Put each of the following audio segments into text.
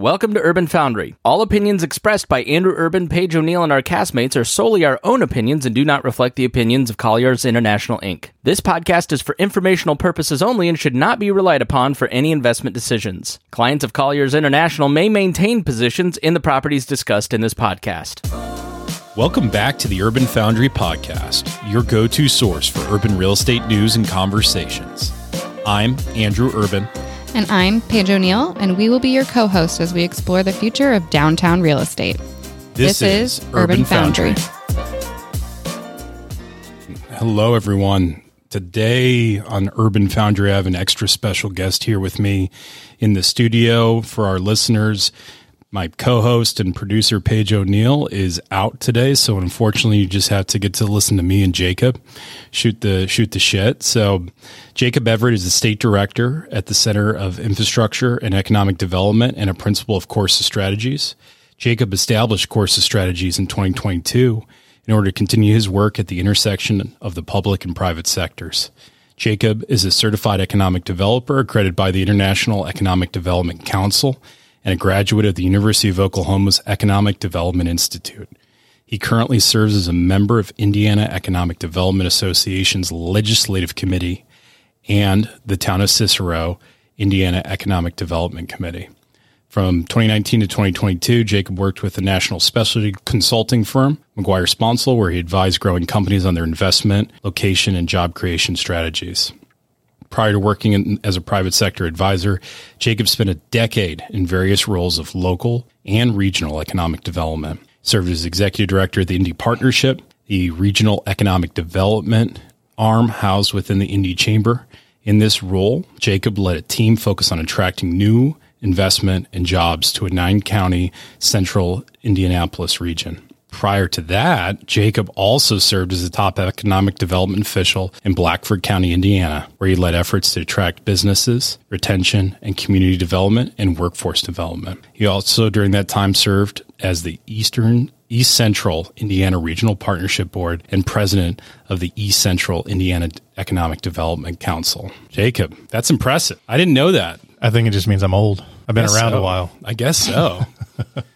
Welcome to Urban Foundry. All opinions expressed by Andrew Urban, Paige O'Neill, and our castmates are solely our own opinions and do not reflect the opinions of Colliers International Inc. This podcast is for informational purposes only and should not be relied upon for any investment decisions. Clients of Colliers International may maintain positions in the properties discussed in this podcast. Welcome back to the Urban Foundry Podcast, your go to source for urban real estate news and conversations. I'm Andrew Urban. And I'm Paige O'Neill, and we will be your co host as we explore the future of downtown real estate. This, this is Urban Foundry. Hello, everyone. Today on Urban Foundry, I have an extra special guest here with me in the studio for our listeners. My co-host and producer Paige O'Neill is out today, so unfortunately, you just have to get to listen to me and Jacob shoot the shoot the shit. So, Jacob Everett is the state director at the Center of Infrastructure and Economic Development and a principal of Corsa Strategies. Jacob established Corsa Strategies in 2022 in order to continue his work at the intersection of the public and private sectors. Jacob is a certified economic developer accredited by the International Economic Development Council and a graduate of the University of Oklahoma's Economic Development Institute. He currently serves as a member of Indiana Economic Development Association's Legislative Committee and the Town of Cicero Indiana Economic Development Committee. From 2019 to 2022, Jacob worked with the national specialty consulting firm, McGuire Sponsel, where he advised growing companies on their investment, location, and job creation strategies. Prior to working in, as a private sector advisor, Jacob spent a decade in various roles of local and regional economic development. Served as executive director of the Indy Partnership, the regional economic development arm housed within the Indy Chamber. In this role, Jacob led a team focused on attracting new investment and jobs to a nine county central Indianapolis region. Prior to that, Jacob also served as a top economic development official in Blackford County, Indiana, where he led efforts to attract businesses, retention, and community development and workforce development. He also, during that time, served as the Eastern East Central Indiana Regional Partnership Board and president of the East Central Indiana Economic Development Council. Jacob, that's impressive. I didn't know that. I think it just means I'm old. I've been around so. a while. I guess so.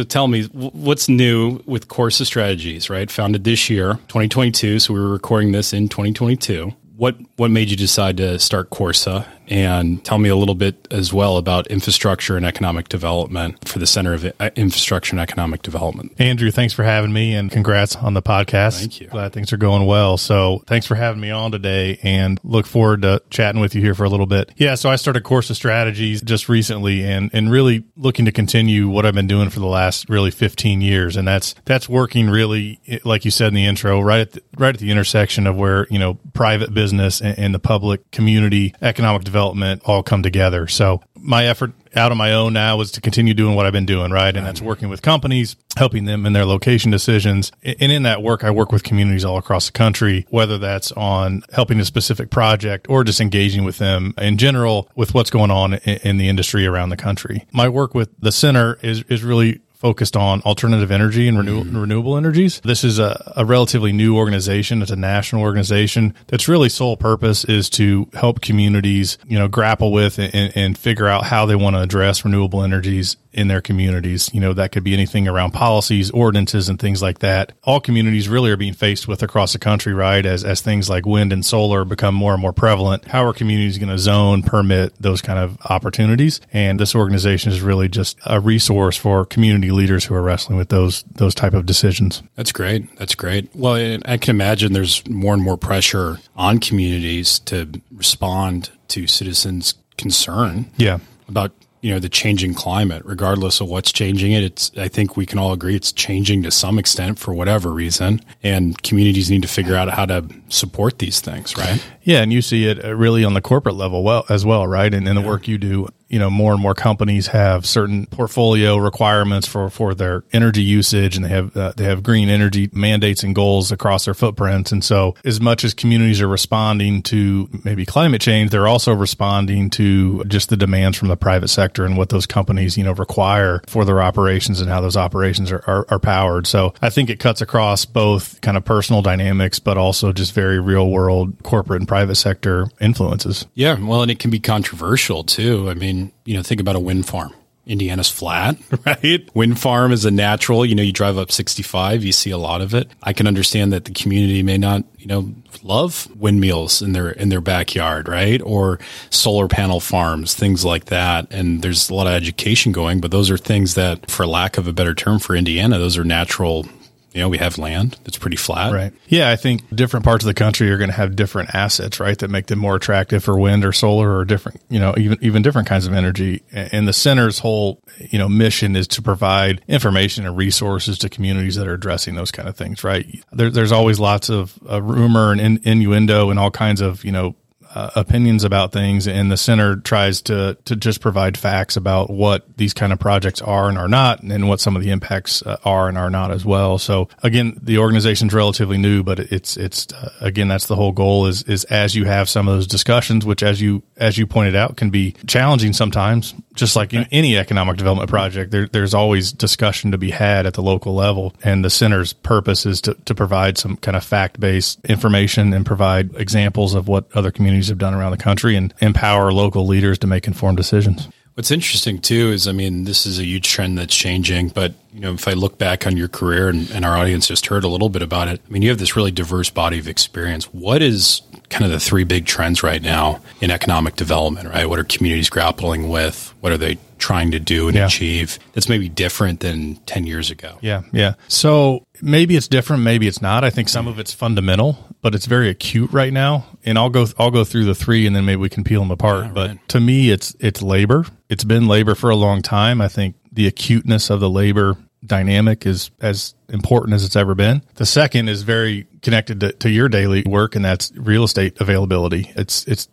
So tell me, what's new with Corsa Strategies, right? Founded this year, 2022. So we were recording this in 2022. What what made you decide to start Corsa? And tell me a little bit as well about infrastructure and economic development for the Center of uh, Infrastructure and Economic Development. Andrew, thanks for having me and congrats on the podcast. Thank you. Glad things are going well. So thanks for having me on today and look forward to chatting with you here for a little bit. Yeah, so I started Corsa Strategies just recently and, and really looking to continue what I've been doing for the last really 15 years. And that's, that's working really, like you said in the intro, right at the, right at the intersection of where, you know, private business and, and the public community economic development development all come together. So my effort out on my own now is to continue doing what I've been doing, right? And that's working with companies, helping them in their location decisions. And in that work, I work with communities all across the country, whether that's on helping a specific project or just engaging with them in general with what's going on in the industry around the country. My work with the center is, is really focused on alternative energy and renew- mm. renewable energies. This is a, a, relatively new organization. It's a national organization that's really sole purpose is to help communities, you know, grapple with and, and figure out how they want to address renewable energies in their communities. You know, that could be anything around policies, ordinances, and things like that. All communities really are being faced with across the country, right? As, as things like wind and solar become more and more prevalent. How are communities going to zone, permit those kind of opportunities? And this organization is really just a resource for community leaders who are wrestling with those, those type of decisions. That's great. That's great. Well, I can imagine there's more and more pressure on communities to respond to citizens' concern. Yeah. About you know the changing climate regardless of what's changing it it's i think we can all agree it's changing to some extent for whatever reason and communities need to figure out how to support these things right yeah and you see it really on the corporate level well as well right and in the yeah. work you do you know more and more companies have certain portfolio requirements for for their energy usage and they have uh, they have green energy mandates and goals across their footprints and so as much as communities are responding to maybe climate change they're also responding to just the demands from the private sector and what those companies you know require for their operations and how those operations are, are, are powered. So i think it cuts across both kind of personal dynamics but also just very real world corporate and private sector influences. Yeah well and it can be controversial too. I mean you know, think about a wind farm Indiana's flat, right? Wind farm is a natural. You know, you drive up 65, you see a lot of it. I can understand that the community may not, you know, love windmills in their in their backyard, right? Or solar panel farms, things like that. And there's a lot of education going, but those are things that, for lack of a better term for Indiana, those are natural you know, we have land that's pretty flat. Right. Yeah, I think different parts of the country are going to have different assets, right, that make them more attractive for wind or solar or different, you know, even even different kinds of energy. And the center's whole, you know, mission is to provide information and resources to communities that are addressing those kind of things, right? There, there's always lots of uh, rumor and in, innuendo and all kinds of, you know, uh, opinions about things, and the center tries to to just provide facts about what these kind of projects are and are not, and what some of the impacts uh, are and are not as well. So again, the organization's relatively new, but it's it's uh, again that's the whole goal is is as you have some of those discussions, which as you as you pointed out can be challenging sometimes, just like in any economic development project, there, there's always discussion to be had at the local level, and the center's purpose is to to provide some kind of fact based information and provide examples of what other communities communities have done around the country and empower local leaders to make informed decisions. What's interesting too is, I mean, this is a huge trend that's changing. But you know, if I look back on your career, and, and, our audience just heard a little bit about it, I mean, you have this really diverse body of experience. What is kind of the three big trends right now in economic development? Right, what are communities grappling with? What are they trying to do and yeah. achieve? That's maybe different than ten years ago. Yeah, yeah. So maybe it's different, maybe it's not. I think some of it's fundamental, but it's very acute right now. And I'll go I'll go through the three, and then maybe we can peel them apart. But to me, it's it's labor. It's been labor for a long time. I think the acuteness of the labor dynamic is as important as it's ever been. The second is very connected to, to your daily work, and that's real estate availability. It's it's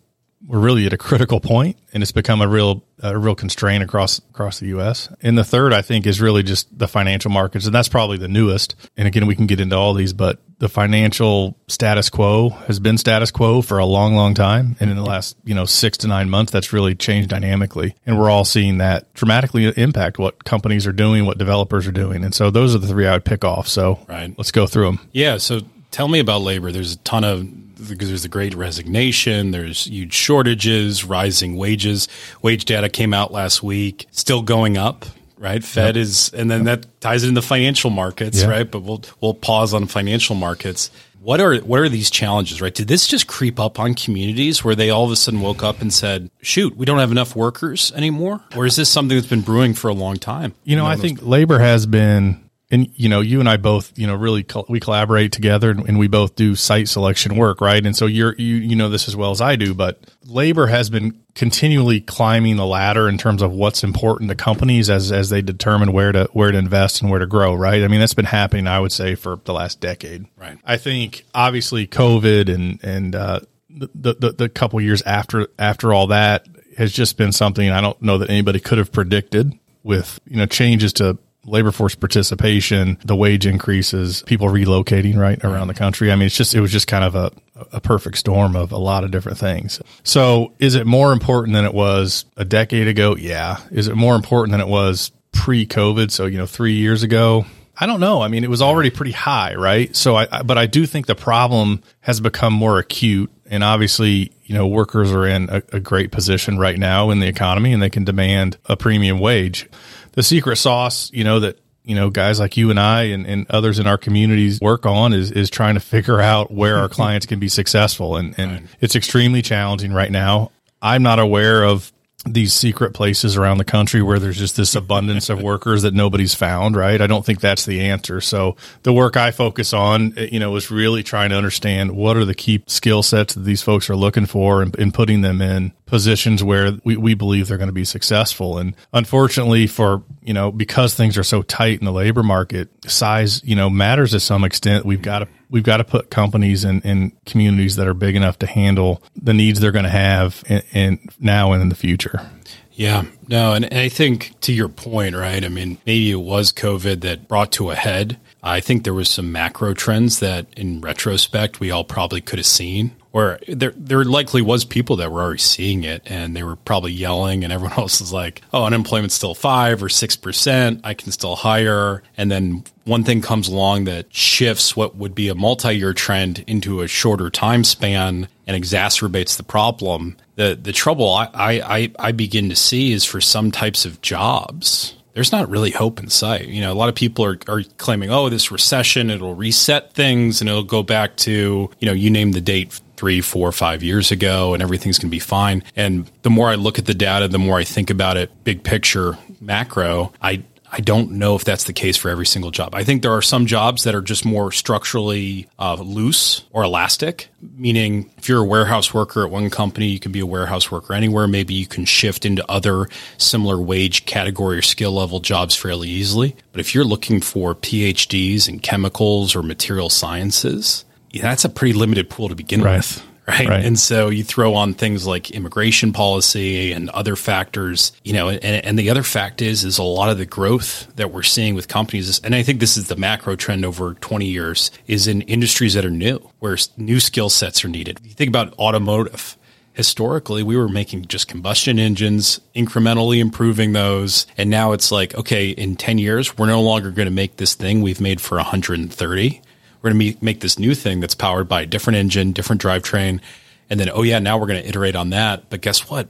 we're really at a critical point and it's become a real a real constraint across across the US. And the third I think is really just the financial markets and that's probably the newest. And again we can get into all these but the financial status quo has been status quo for a long long time and in the last, you know, 6 to 9 months that's really changed dynamically. And we're all seeing that dramatically impact what companies are doing, what developers are doing. And so those are the three I would pick off. So right. let's go through them. Yeah, so tell me about labor. There's a ton of there's a great resignation. There's huge shortages, rising wages. Wage data came out last week, still going up. Right, Fed yep. is, and then yep. that ties it into financial markets, yep. right? But we'll we'll pause on financial markets. What are what are these challenges, right? Did this just creep up on communities where they all of a sudden woke up and said, "Shoot, we don't have enough workers anymore," or is this something that's been brewing for a long time? You know, I think labor has been and you know you and I both you know really we collaborate together and, and, we both do site selection work right? And so you're you you know this as well as I do but labor has been continually climbing the ladder in terms of what's important to companies as as they determine where to where to invest and where to grow right? I mean that's been happening I would say for the last decade. Right. I think obviously COVID and and uh, the, the the couple years after after all that has just been something I don't know that anybody could have predicted with you know changes to labor force participation, the wage increases, people relocating right around the country. I mean, it's just, it was just kind of a, a perfect storm of a lot of different things. So is it more important than it was a decade ago? Yeah. Is it more important than it was pre COVID? So, you know, three years ago? I don't know. I mean, it was already pretty high, right? So I, but I do think the problem has become more acute and obviously, you know, workers are in a, a great position right now in the economy and they can demand a premium wage the secret sauce, you know, that you know, guys like you and I and, and others in our communities work on is, is trying to figure out where our clients can be successful. And, and right. it's extremely challenging right now. I'm not aware of these secret places around the country where there's just this abundance of workers that nobody's found, right? I don't think that's the answer. So the work I focus on, eh, you know, is really trying to understand what are the key skill sets that these folks are looking for and, and putting them in positions where we, we believe they're going to be successful. And unfortunately for, you know, because things are so tight in the labor market, size, you know, matters to some extent. We've got to we've got to put companies in, in communities that are big enough to handle the needs they're going to have in, in now and in the future. Yeah, no, and, and I think to your point, right? I mean, maybe it was COVID that brought to a head. I think there was some macro trends that, in retrospect, we all probably could have seen where there there likely was people that were already seeing it and they were probably yelling and everyone else is like, "Oh, unemployment's still 5 or 6%, I can still hire." And then one thing comes along that shifts what would be a multi-year trend into a shorter time span and exacerbates the problem. The the trouble I I I begin to see is for some types of jobs there's not really hope in sight. You know, a lot of people are, are claiming, oh, this recession, it'll reset things and it'll go back to, you know, you name the date three, four, five years ago and everything's going to be fine. And the more I look at the data, the more I think about it, big picture, macro, I, I don't know if that's the case for every single job. I think there are some jobs that are just more structurally uh, loose or elastic, meaning if you're a warehouse worker at one company, you can be a warehouse worker anywhere. Maybe you can shift into other similar wage category or skill level jobs fairly easily. But if you're looking for PhDs in chemicals or material sciences, yeah, that's a pretty limited pool to begin right. with. Right? right? And so you throw on things like immigration policy and other factors, you know, and, and the other fact is, is a lot of the growth that we're seeing with companies, and I think this is the macro trend over 20 years, is in industries that are new, where new skill sets are needed. You think about automotive historically we were making just combustion engines, incrementally improving those. And now it's like, okay, in 10 years, we're no longer going to make this thing we've made for 130 we're going to make this new thing that's powered by a different engine, different drivetrain. And then, oh, yeah, now we're going to iterate on that. But guess what?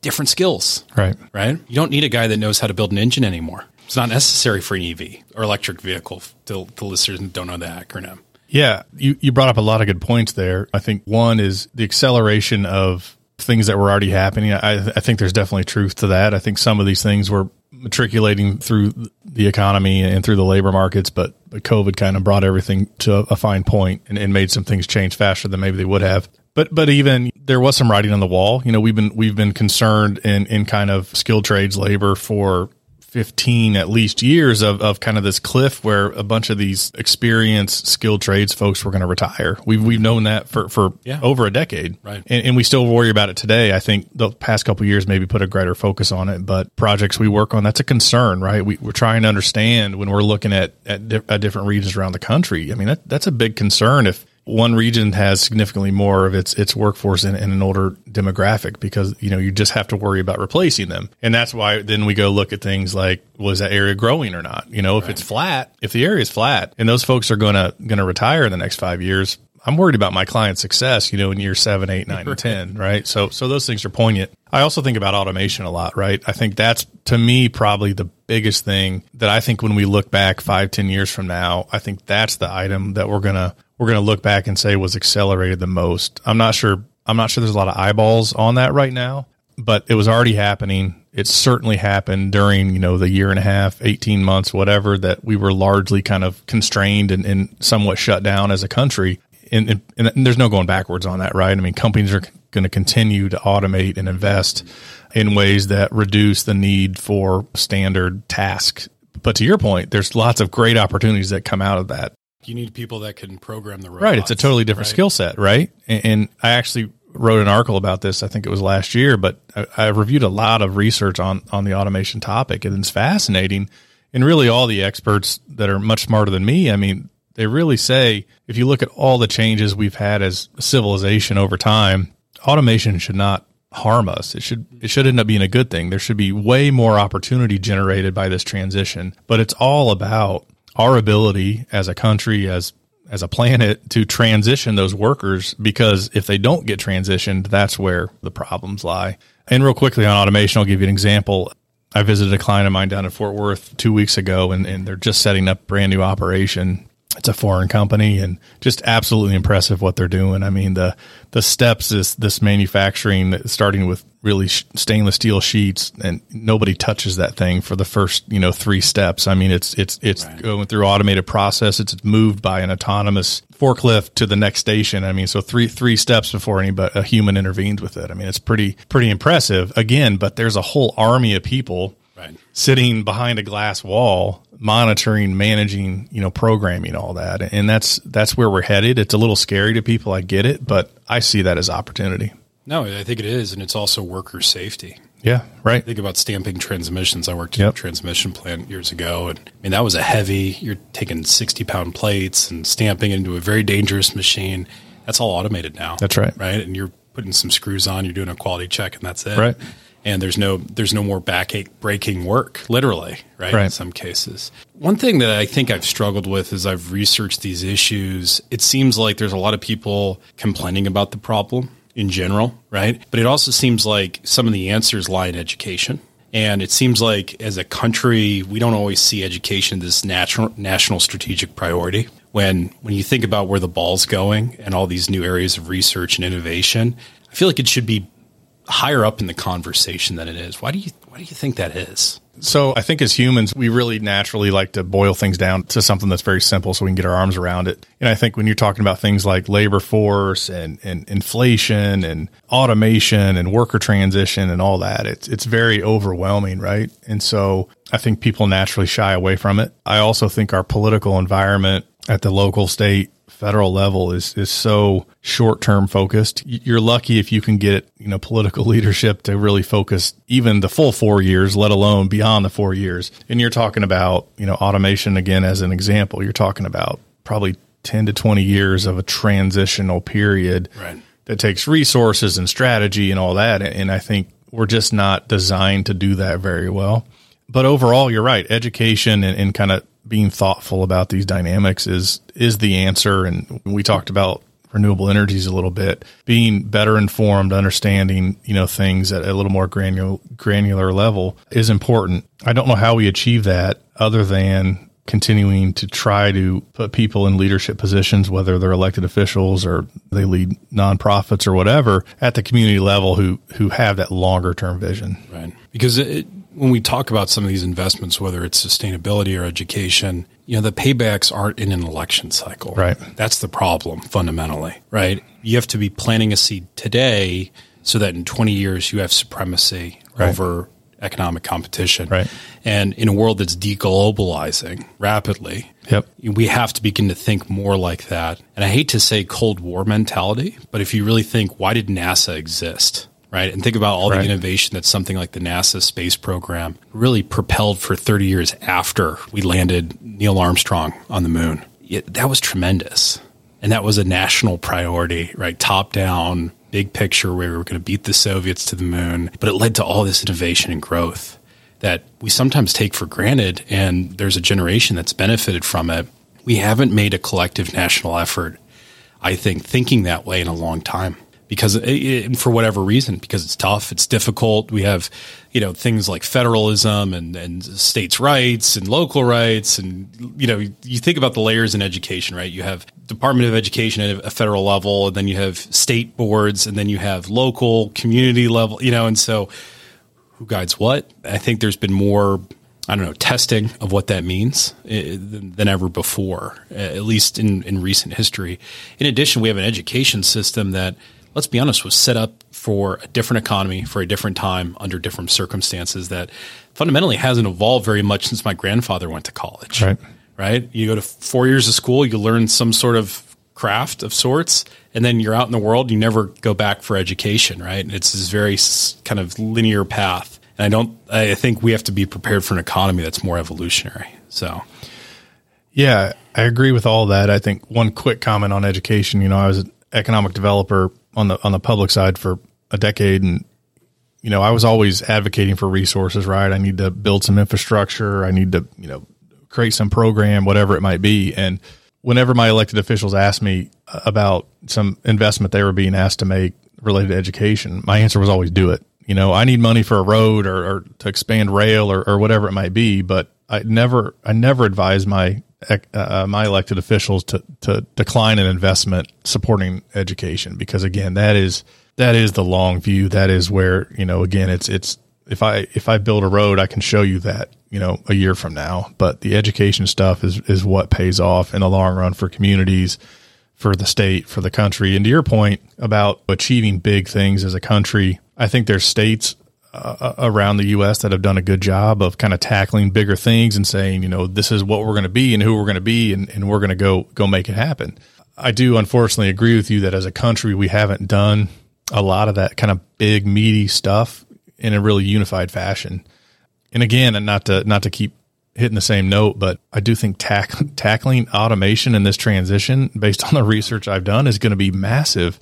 Different skills. Right. Right. You don't need a guy that knows how to build an engine anymore. It's not necessary for an EV or electric vehicle The, to listeners don't know the acronym. Yeah. You, you brought up a lot of good points there. I think one is the acceleration of things that were already happening. I, I think there's definitely truth to that. I think some of these things were matriculating through the economy and through the labor markets, but, COVID kind of brought everything to a fine point and, and made some things change faster than maybe they would have. But but even there was some writing on the wall. You know, we've been we've been concerned in in kind of skilled trades labor for 15 at least years of, of kind of this cliff where a bunch of these experienced skilled trades folks were going to retire. We've, we've known that for, for yeah. over a decade. Right. And, and, we still worry about it today. I think the past couple years maybe put a greater focus on it, but projects we work on, that's a concern, right? We, are trying to understand when we're looking at, at, di- at different regions around the country. I mean, that, that's a big concern if one region has significantly more of its its workforce in, in, an older demographic because you know you just have to worry about replacing them, and that's why then we go look at things like was that area growing or not? You know, if right. it's flat, if the area is flat, and those folks are gonna gonna retire in the next five years, I'm worried about my client's success, you know, in year seven, eight, nine, and 10, right? So, so those things are poignant. I also think about automation a lot, right? I think that's to me probably the biggest thing that I think when we look back five, ten years from now, I think that's the item that we're going to we're going to look back and say was accelerated the most. I'm not sure. I'm not sure there's a lot of eyeballs on that right now, but it was already happening. It certainly happened during, you know, the year and a half, 18 months, whatever, that we were largely kind of constrained and, and somewhat shut down as a country. And, and, and, there's no going backwards on that, right? I mean, companies are going to continue to automate and invest in ways that reduce the need for standard tasks. But to your point, there's lots of great opportunities that come out of that you need people that can program the robots. Right. It's a totally different right? skill set, right? And, and, I actually wrote an article about this. I think it was last year, but I, I, reviewed a lot of research on on the automation topic, and it's fascinating. And really, all the experts that are much smarter than me, I mean, they really say if you look at all the changes we've had as a civilization over time, automation should not harm us. It should it should end up being a good thing. There should be way more opportunity generated by this transition. But it's all about our ability as a country, as as a planet to transition those workers because if they don't get transitioned, that's where the problems lie. And real quickly on automation, I'll give you an example. I visited a client of mine down in Fort Worth two weeks ago and, and they're just setting up brand new operation it's a foreign company and just absolutely impressive what they're doing. I mean, the, the steps is this manufacturing starting with really stainless steel sheets and nobody touches that thing for the first, you know, three steps. I mean, it's, it's, it's right. going through automated process. It's moved by an autonomous forklift to the next station. I mean, so three, three steps before any, but a human intervenes with it. I mean, it's pretty, pretty impressive again, but there's a whole army of people right. sitting behind a glass wall monitoring managing you know programming all that and that's that's where we're headed it's a little scary to people i get it but i see that as opportunity no i think it is and it's also worker safety yeah right think about stamping transmissions i worked yep. in a transmission plant years ago and i mean that was a heavy you're taking 60 pound plates and stamping into a very dangerous machine That's all automated now. That's right. Right. And you're putting some screws on, you're doing a quality check and that's it. Right. And there's no there's no more backache breaking work, literally, right? Right. In some cases. One thing that I think I've struggled with as I've researched these issues, it seems like there's a lot of people complaining about the problem in general, right? But it also seems like some of the answers lie in education. And it seems like as a country, we don't always see education as national national strategic priority. When when you think about where the ball's going and all these new areas of research and innovation, I feel like it should be higher up in the conversation than it is. Why do you why do you think that is? So I think as humans, we really naturally like to boil things down to something that's very simple so we can get our arms around it. And I think when you're talking about things like labor force and, and inflation and automation and worker transition and all that, it's, it's very overwhelming, right? And so I think people naturally shy away from it. I also think our political environment at the local, state, federal level is is so short term focused. You're lucky if you can get you know political leadership to really focus even the full four years, let alone beyond the four years. And you're talking about you know automation again as an example. You're talking about probably ten to twenty years of a transitional period Right. that takes resources and strategy and all that. And I think we're just not designed to do that very well. But overall, you're right. Education and, and kind of being thoughtful about these dynamics is is the answer. And we talked about renewable energies a little bit, being better informed, understanding you know things at a little more granular granular level is important. I don't know how we achieve that other than continuing to try to put people in leadership positions, whether they're elected officials or they lead nonprofits or whatever, at the community level who who have that longer term vision. Right. Because it, when we talk about some of these investments, whether it's sustainability or education, you know, the paybacks aren't in an election cycle. Right. That's the problem fundamentally, right? You have to be planting a seed today so that in 20 years you have supremacy Right. over economic competition. Right. And in a world that's deglobalizing rapidly, Yep. we have to begin to think more like that. And I hate to say Cold War mentality, but if you really think, why did NASA exist? Right. And think about all Right. the innovation that something like the NASA space program really propelled for 30 years after we landed Neil Armstrong on the moon. It, that was tremendous. And that was a national priority, right? Top down, big picture where we were going to beat the Soviets to the moon. But it led to all this innovation and growth that we sometimes take for granted. And there's a generation that's benefited from it. We haven't made a collective national effort, I think, thinking that way in a long time because it, it- for whatever reason, because it's tough, it's difficult. We have, you know, things like federalism and, and states' rights and local rights. And, you know, you think about the layers in education, right? You have Department of Education at a federal level, and then you have state boards, and then you have local community level, you know, and so who guides what? I think there's been more, I don't know, testing of what that means eh, than, ever before, eh, at least in, in recent history. In addition, we have an education system that, let's be honest, was set up for a different economy, for a different time, under different circumstances that fundamentally hasn't evolved very much since my grandfather went to college. Right. Right? You go to four years of school, you learn some sort of craft of sorts, and then you're out in the world, you never go back for education, right? And it's this very kind of linear path. And I don't, I think we have to be prepared for an economy that's more evolutionary. So, Yeah, I agree with all that. I think one quick comment on education. You know, I was an economic developer on the on the public side for a decade, and you know, I was always advocating for resources. Right, I need to build some infrastructure. I need to you know create some program, whatever it might be. And whenever my elected officials asked me uh, about some investment they were being asked to make related to education, my answer was always do it. You know, I need money for a road or, or to expand rail or, or whatever it might be, but I never, I never advised my uh, my elected officials to to decline an investment supporting education because again, that is that is the long view. That is where you know again, it's it's if I if I build a road, I can show you that you know a year from now. But the education stuff is is what pays off in the long run for communities, for the state, for the country. And to your point about achieving big things as a country, I think there's states uh, around the U.S. that have done a good job of kind of tackling bigger things and saying, you know, this is what we're going to be and who we're going to be, and, and we're going to go go make it happen. I do unfortunately agree with you that as a country we haven't done a lot of that kind of big meaty stuff in a really unified fashion. And again, and not to not to keep hitting the same note, but I do think tack, tackling automation in this transition, based on the research I've done, is going to be massive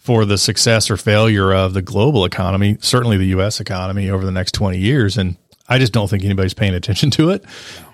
for the success or failure of the global economy, certainly the U.S. economy over the next 20 years. And I just don't think anybody's paying attention to it.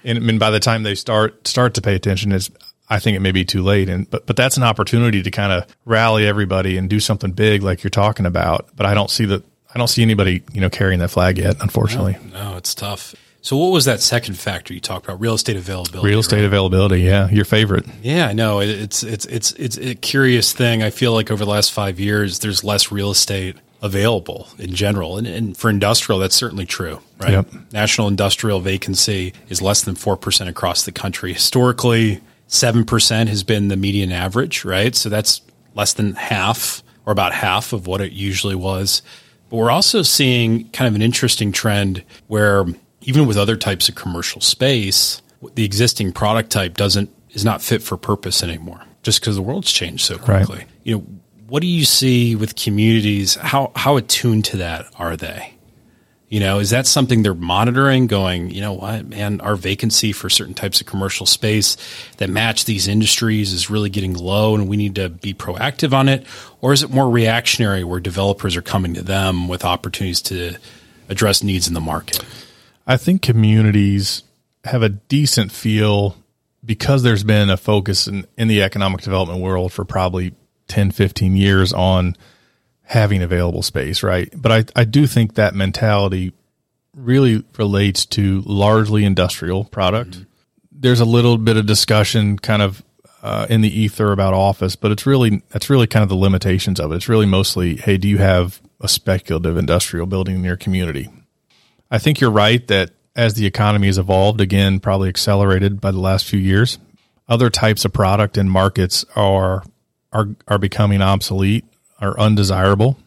And I mean, by the time they start start to pay attention, it's I think it may be too late. And but but that's an opportunity to kind of rally everybody and do something big like you're talking about. But I don't see that I don't see anybody you know carrying that flag yet. Unfortunately, no, no it's tough. So what was that second factor you talked about? Real estate availability. Real estate right? availability, yeah, your favorite. Yeah, I know. It's it's it's it's a curious thing. I feel like over the last five years, there's less real estate available in general. And, and, for industrial, that's certainly true, right? Yep. National industrial vacancy is less than 4% across the country. Historically, 7% has been the median average, right? So that's less than half or about half of what it usually was. But we're also seeing kind of an interesting trend where even with other types of commercial space, the existing product type doesn't is not fit for purpose anymore just because the world's changed so quickly. Right. You know, what do you see with communities? How how attuned to that are they? You know, is that something they're monitoring? Going, you know what, man, our vacancy for certain types of commercial space that match these industries is really getting low, and we need to be proactive on it. Or is it more reactionary, where developers are coming to them with opportunities to address needs in the market? I think communities have a decent feel because there's been a focus in, in the economic development world for probably 10, 15 years on having available space, right? But I, I do think that mentality really relates to largely industrial product. Mm-hmm. There's a little bit of discussion kind of uh, in the ether about office, but it's really that's really kind of the limitations of it. It's really mostly, hey, do you have a speculative industrial building in your community? I think you're right that as the economy has evolved, again, probably accelerated by the last few years, other types of product and markets are are are becoming obsolete, are undesirable,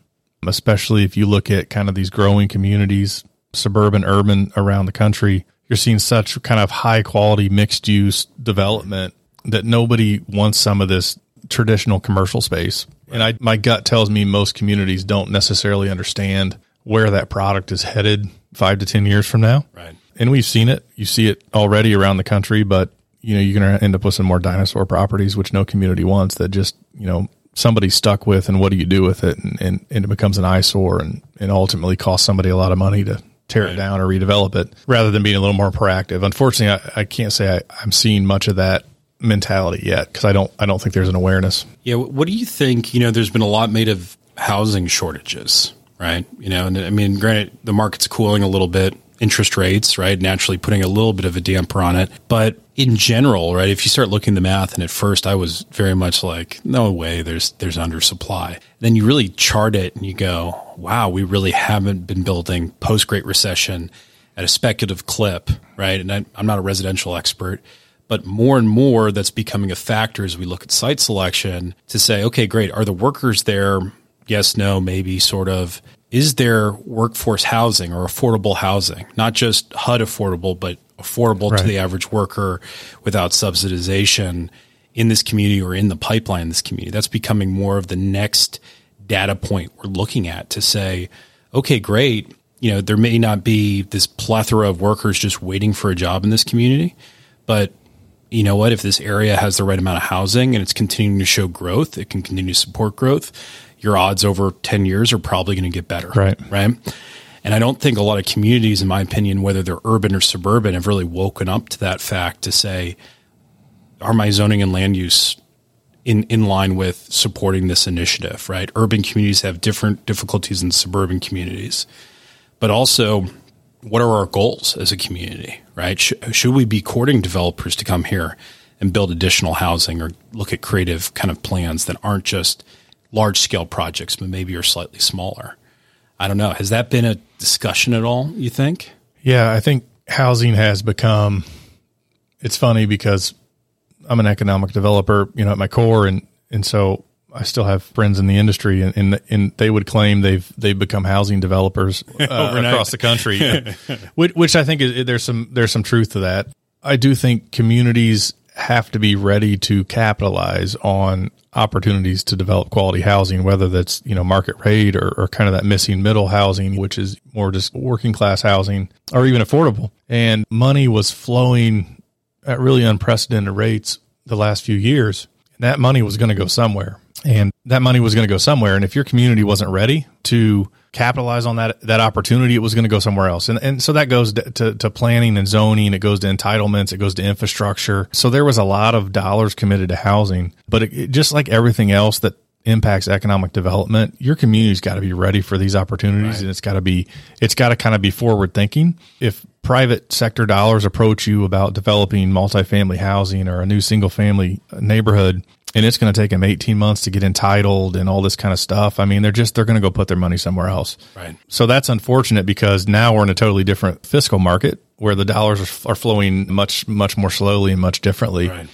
especially if you look at kind of these growing communities, suburban, urban around the country. You're seeing such kind of high quality mixed use development that nobody wants some of this traditional commercial space. And I, my gut tells me most communities don't necessarily understand where that product is headed five to 10 years from now. Right. And we've seen it. You see it already around the country, but you know, you're going to end up with some more dinosaur properties, which no community wants that just, you know, somebody's stuck with and what do you do with it? And, and, and it becomes an eyesore and, and ultimately costs somebody a lot of money to tear right. it down or redevelop it rather than being a little more proactive. Unfortunately, I, I can't say I, I'm seeing much of that mentality yet because I don't, I don't think there's an awareness. Yeah. What do you think? You know, there's been a lot made of housing shortages, right? You know, and I mean, granted, the market's cooling a little bit interest rates, right? Naturally putting a little bit of a damper on it. But in general, right, if you start looking the math, and at first I was very much like, no way, there's there's undersupply. Then you really chart it and you go, wow, we really haven't been building post Great Recession at a speculative clip, right? And I, I'm not a residential expert, but more and more that's becoming a factor as we look at site selection to say, okay, great, are the workers there? Yes, no, maybe, sort of is there workforce housing or affordable housing, not just HUD affordable, but affordable right. to the average worker without subsidization in this community or in the pipeline in this community? That's becoming more of the next data point we're looking at to say, okay, great. You know, there may not be this plethora of workers just waiting for a job in this community, but you know what? If this area has the right amount of housing and it's continuing to show growth, it can continue to support growth your odds over 10 years are probably going to get better. Right. Right. And I don't think a lot of communities, in my opinion, whether they're urban or suburban, have really woken up to that fact to say, are my zoning and land use in, in line with supporting this initiative, right? Urban communities have different difficulties than suburban communities. But also, what are our goals as a community, right? Sh- should we be courting developers to come here and build additional housing or look at creative kind of plans that aren't just – large scale projects, but maybe you're slightly smaller. I don't know. Has that been a discussion at all, you think? Yeah, I think housing has become it's funny because I'm an economic developer, you know, at my core and and so I still have friends in the industry and and, and they would claim they've they've become housing developers uh, across the country. which, which I think is, there's some there's some truth to that. I do think communities have to be ready to capitalize on opportunities to develop quality housing, whether that's, you know, market rate or, or kind of that missing middle housing, which is more just working class housing or even affordable. and money was flowing at really unprecedented rates the last few years. And that money was going to go somewhere, and that money was going to go somewhere. And if your community wasn't ready to capitalize on that that opportunity, it was going to go somewhere else. And and so that goes to, to, planning and zoning. It goes to entitlements. It goes to infrastructure. So there was a lot of dollars committed to housing, but it, it, just like everything else that impacts economic development, your community's got to be ready for these opportunities, right. and it's got to be it's got to kind of be forward thinking. If private sector dollars approach you about developing multifamily housing or a new single family neighborhood, and it's going to take them 18 months to get entitled and all this kind of stuff. I mean, they're just they're going to go put their money somewhere else. Right. So that's unfortunate because now we're in a totally different fiscal market where the dollars are, are flowing much much more slowly and much differently. Right.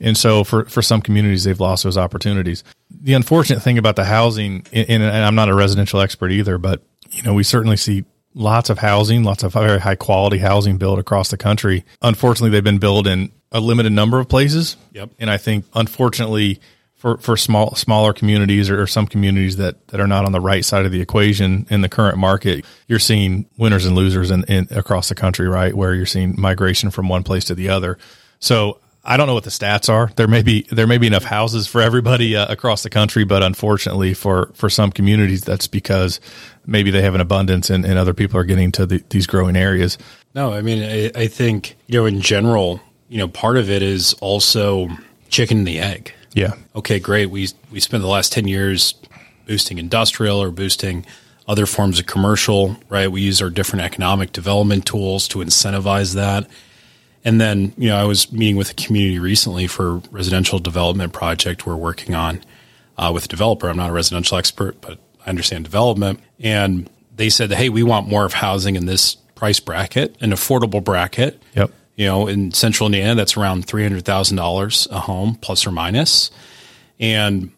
And so for for some communities they've lost those opportunities. The unfortunate thing about the housing and, and I'm not a residential expert either, but you know, we certainly see lots of housing, lots of very high quality housing built across the country. Unfortunately, they've been built in a limited number of places. Yep. And I think unfortunately for, for small smaller communities or, or, some communities that, that are not on the right side of the equation in the current market, you're seeing winners and losers in, in across the country, right? Where you're seeing migration from one place to the other. So I don't know what the stats are. There may be there may be enough houses for everybody uh, across the country, but unfortunately for for some communities, that's because maybe they have an abundance and, and other people are getting to the, these growing areas. No, I mean I, I think you know in general, you know, part of it is also chicken and the egg. Yeah. Okay, great. We we spent the last ten years boosting industrial or boosting other forms of commercial, right? We use our different economic development tools to incentivize that and then, you know, I was meeting with a community recently for a residential development project we're working on uh, with a developer. I'm not a residential expert, but I understand development. And they said, hey, we want more of housing in this price bracket, an affordable bracket. Yep. You know, in central Indiana, that's around $300,000 a home, plus or minus. And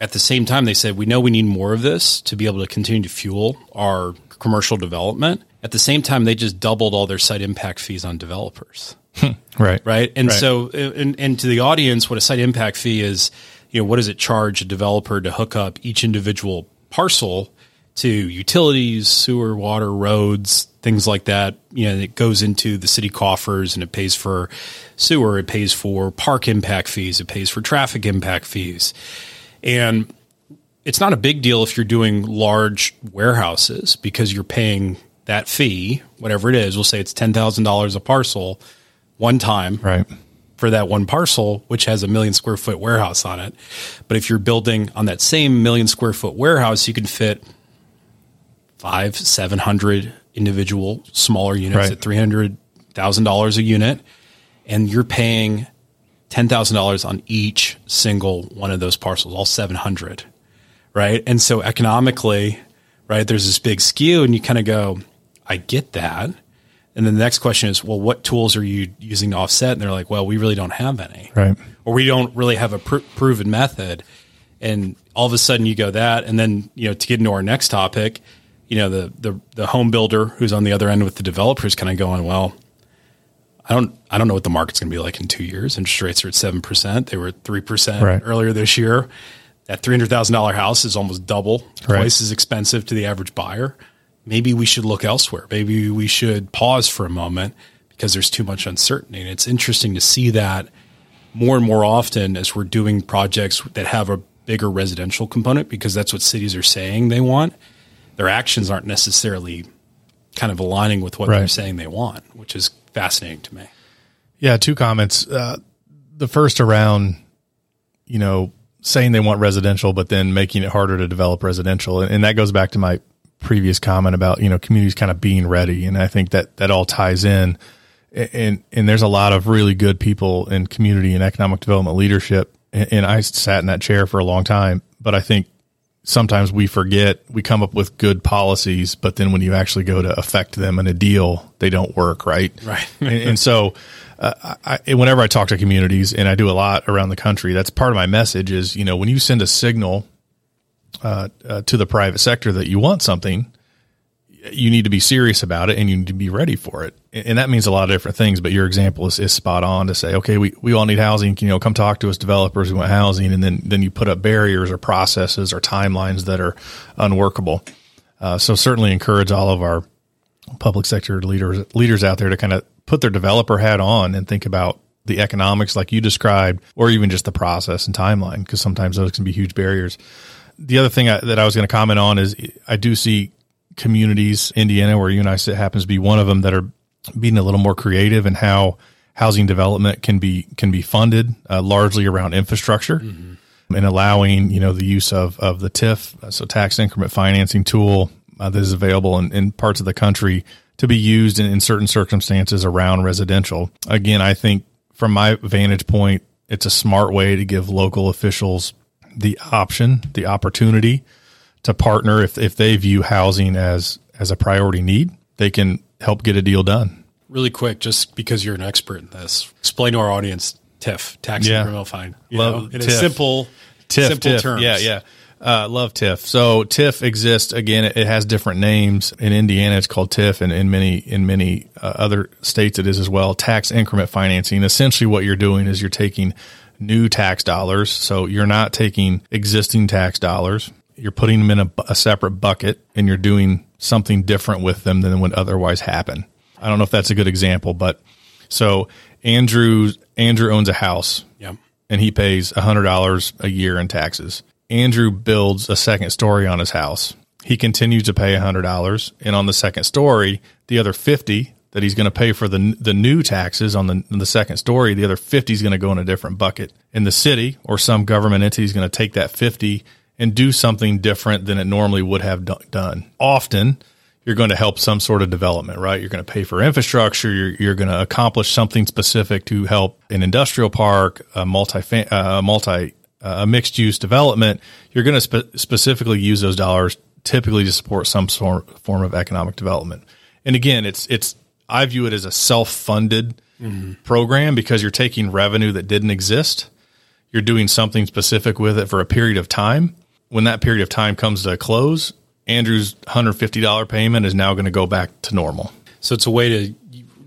at the same time, they said, we know we need more of this to be able to continue to fuel our commercial development. At the same time, they just doubled all their site impact fees on developers. right. Right. And right. so, and, and to the audience, what a site impact fee is, you know, what does it charge a developer to hook up each individual parcel to utilities, sewer, water, roads, things like that. You know, it goes into the city coffers and it pays for sewer, it pays for park impact fees, it pays for traffic impact fees. And it's not a big deal if you're doing large warehouses because you're paying that fee, whatever it is. We'll say it's $10,000 a parcel one time right. for that one parcel, which has a million square foot warehouse on it. But if you're building on that same million square foot warehouse, you can fit five, seven hundred individual smaller units right. at three hundred thousand dollars a unit, and you're paying ten thousand dollars on each single one of those parcels, all seven hundred, right? And so economically, right, there's this big skew, and you kind of go, I get that. And then the next question is, well, what tools are you using to offset? And they're like, well, we really don't have any, right? Or we don't really have a pr- proven method. And all of a sudden, you go that, and then you know to get into our next topic, you know the the the home builder who's on the other end with the developers kind of going, well, I don't I don't know what the market's going to be like in two years. Interest rates are at seven percent; they were three percent right. earlier this year. That three hundred thousand dollar house is almost double, right. twice as expensive to the average buyer maybe we should look elsewhere. Maybe we should pause for a moment because there's too much uncertainty. And it's interesting to see that more and more often as we're doing projects that have a bigger residential component because that's what cities are saying they want. Their actions aren't necessarily kind of aligning with what right. they're saying they want, which is fascinating to me. Yeah, two comments. Uh, the first around, you know, saying they want residential, but then making it harder to develop residential. And, and that goes back to my previous comment about you know communities kind of being ready, and I think that that all ties in. And and there's a lot of really good people in community and economic development leadership, and I sat in that chair for a long time. But I think sometimes we forget we come up with good policies, but then when you actually go to affect them in a deal, they don't work, right? Right. and, and, so, uh, I, whenever I talk to communities, and I do a lot around the country, that's part of my message. Is you know when you send a signal uh, uh, to the private sector that you want something, you need to be serious about it and you need to be ready for it. And that means a lot of different things, but your example is, is spot on to say, okay, we, we all need housing. You know, come talk to us developers who want housing. And then, then you put up barriers or processes or timelines that are unworkable. Uh, so certainly encourage all of our public sector leaders leaders out there to kind of put their developer hat on and think about the economics like you described, or even just the process and timeline, because sometimes those can be huge barriers. The other thing I, that I was going to comment on is I do see communities, Indiana, where you and I sit, happens to be one of them, that are being a little more creative in how housing development can be can be funded, uh, largely around infrastructure. Mm-hmm. And allowing you know the use of of the TIF, so tax increment financing tool uh, that is available in, in parts of the country to be used in, in certain circumstances around residential. Again, I think from my vantage point, it's a smart way to give local officials the option, the opportunity to partner if, if they view housing as as a priority need, they can help get a deal done. Really quick, just because you're an expert in this, explain to our audience TIF, tax yeah. incremental fine. Love know, in TIF. a simple, TIF, simple TIF. terms. Yeah, yeah. Uh, love TIF. So TIF exists again. It has different names in Indiana. It's called TIF, and in many in many uh, other states it is as well. Tax increment financing. Essentially, what you're doing is you're taking new tax dollars. So you're not taking existing tax dollars. You're putting them in a, a separate bucket, and you're doing something different with them than would otherwise happen. I don't know if that's a good example, but so Andrew Andrew owns a house. Yeah. And he pays hundred dollars a year in taxes Andrew builds a second story on his house. He continues to pay $100 and on the second story, the other 50 that he's going to pay for the the new taxes on the the second story, the other 50 is going to go in a different bucket. And the city or some government entity is going to take that 50 and do something different than it normally would have do- done. Often, you're going to help some sort of development, right? You're going to pay for infrastructure. You're, you're going to accomplish something specific to help an industrial park, a multi uh, multi a mixed use development, you're going to spe- specifically use those dollars typically to support some sort form of economic development. And again, it's it's I view it as a self funded mm-hmm. program because you're taking revenue that didn't exist, you're doing something specific with it for a period of time. When that period of time comes to a close, Andrew's $150 payment is now going to go back to normal. So it's a way to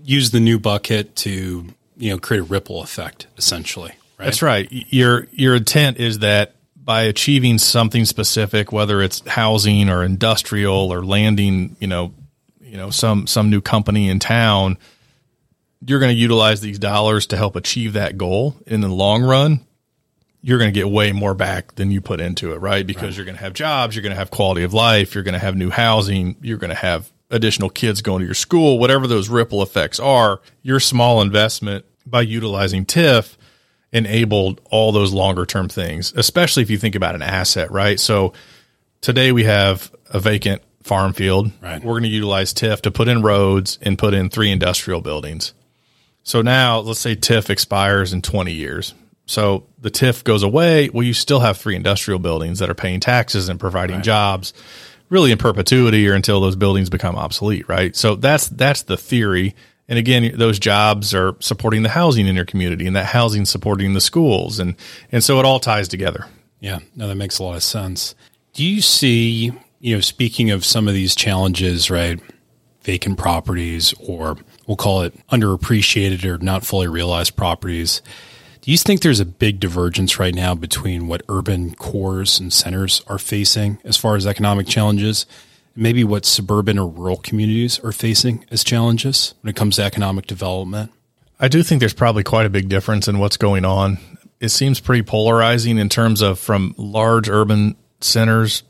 use the new bucket to you know create a ripple effect essentially. Right? That's right. Your your intent is that by achieving something specific, whether it's housing or industrial or landing, you know, you know some some new company in town, you're going to utilize these dollars to help achieve that goal. In the long run, you're going to get way more back than you put into it, right? Because right. you're going to have jobs, you're going to have quality of life, you're going to have new housing, you're going to have additional kids going to your school, whatever those ripple effects are. Your small investment by utilizing TIF enabled all those longer term things, especially if you think about an asset, right? So today we have a vacant farm field. Right. We're going to utilize TIF to put in roads and put in three industrial buildings. So now let's say TIF expires in 20 years. So the TIF goes away. Well, you still have three industrial buildings that are paying taxes and providing right. jobs really in perpetuity or until those buildings become obsolete, right? So that's that's the theory. And again, those jobs are supporting the housing in your community and that housing supporting the schools. And, and so it all ties together. Yeah, no, that makes a lot of sense. Do you see, you know, speaking of some of these challenges, right? Vacant properties, or we'll call it underappreciated or not fully realized properties. Do you think there's a big divergence right now between what urban cores and centers are facing as far as economic challenges maybe what suburban or rural communities are facing as challenges when it comes to economic development? I do think there's probably quite a big difference in what's going on. It seems pretty polarizing in terms of from large urban centers,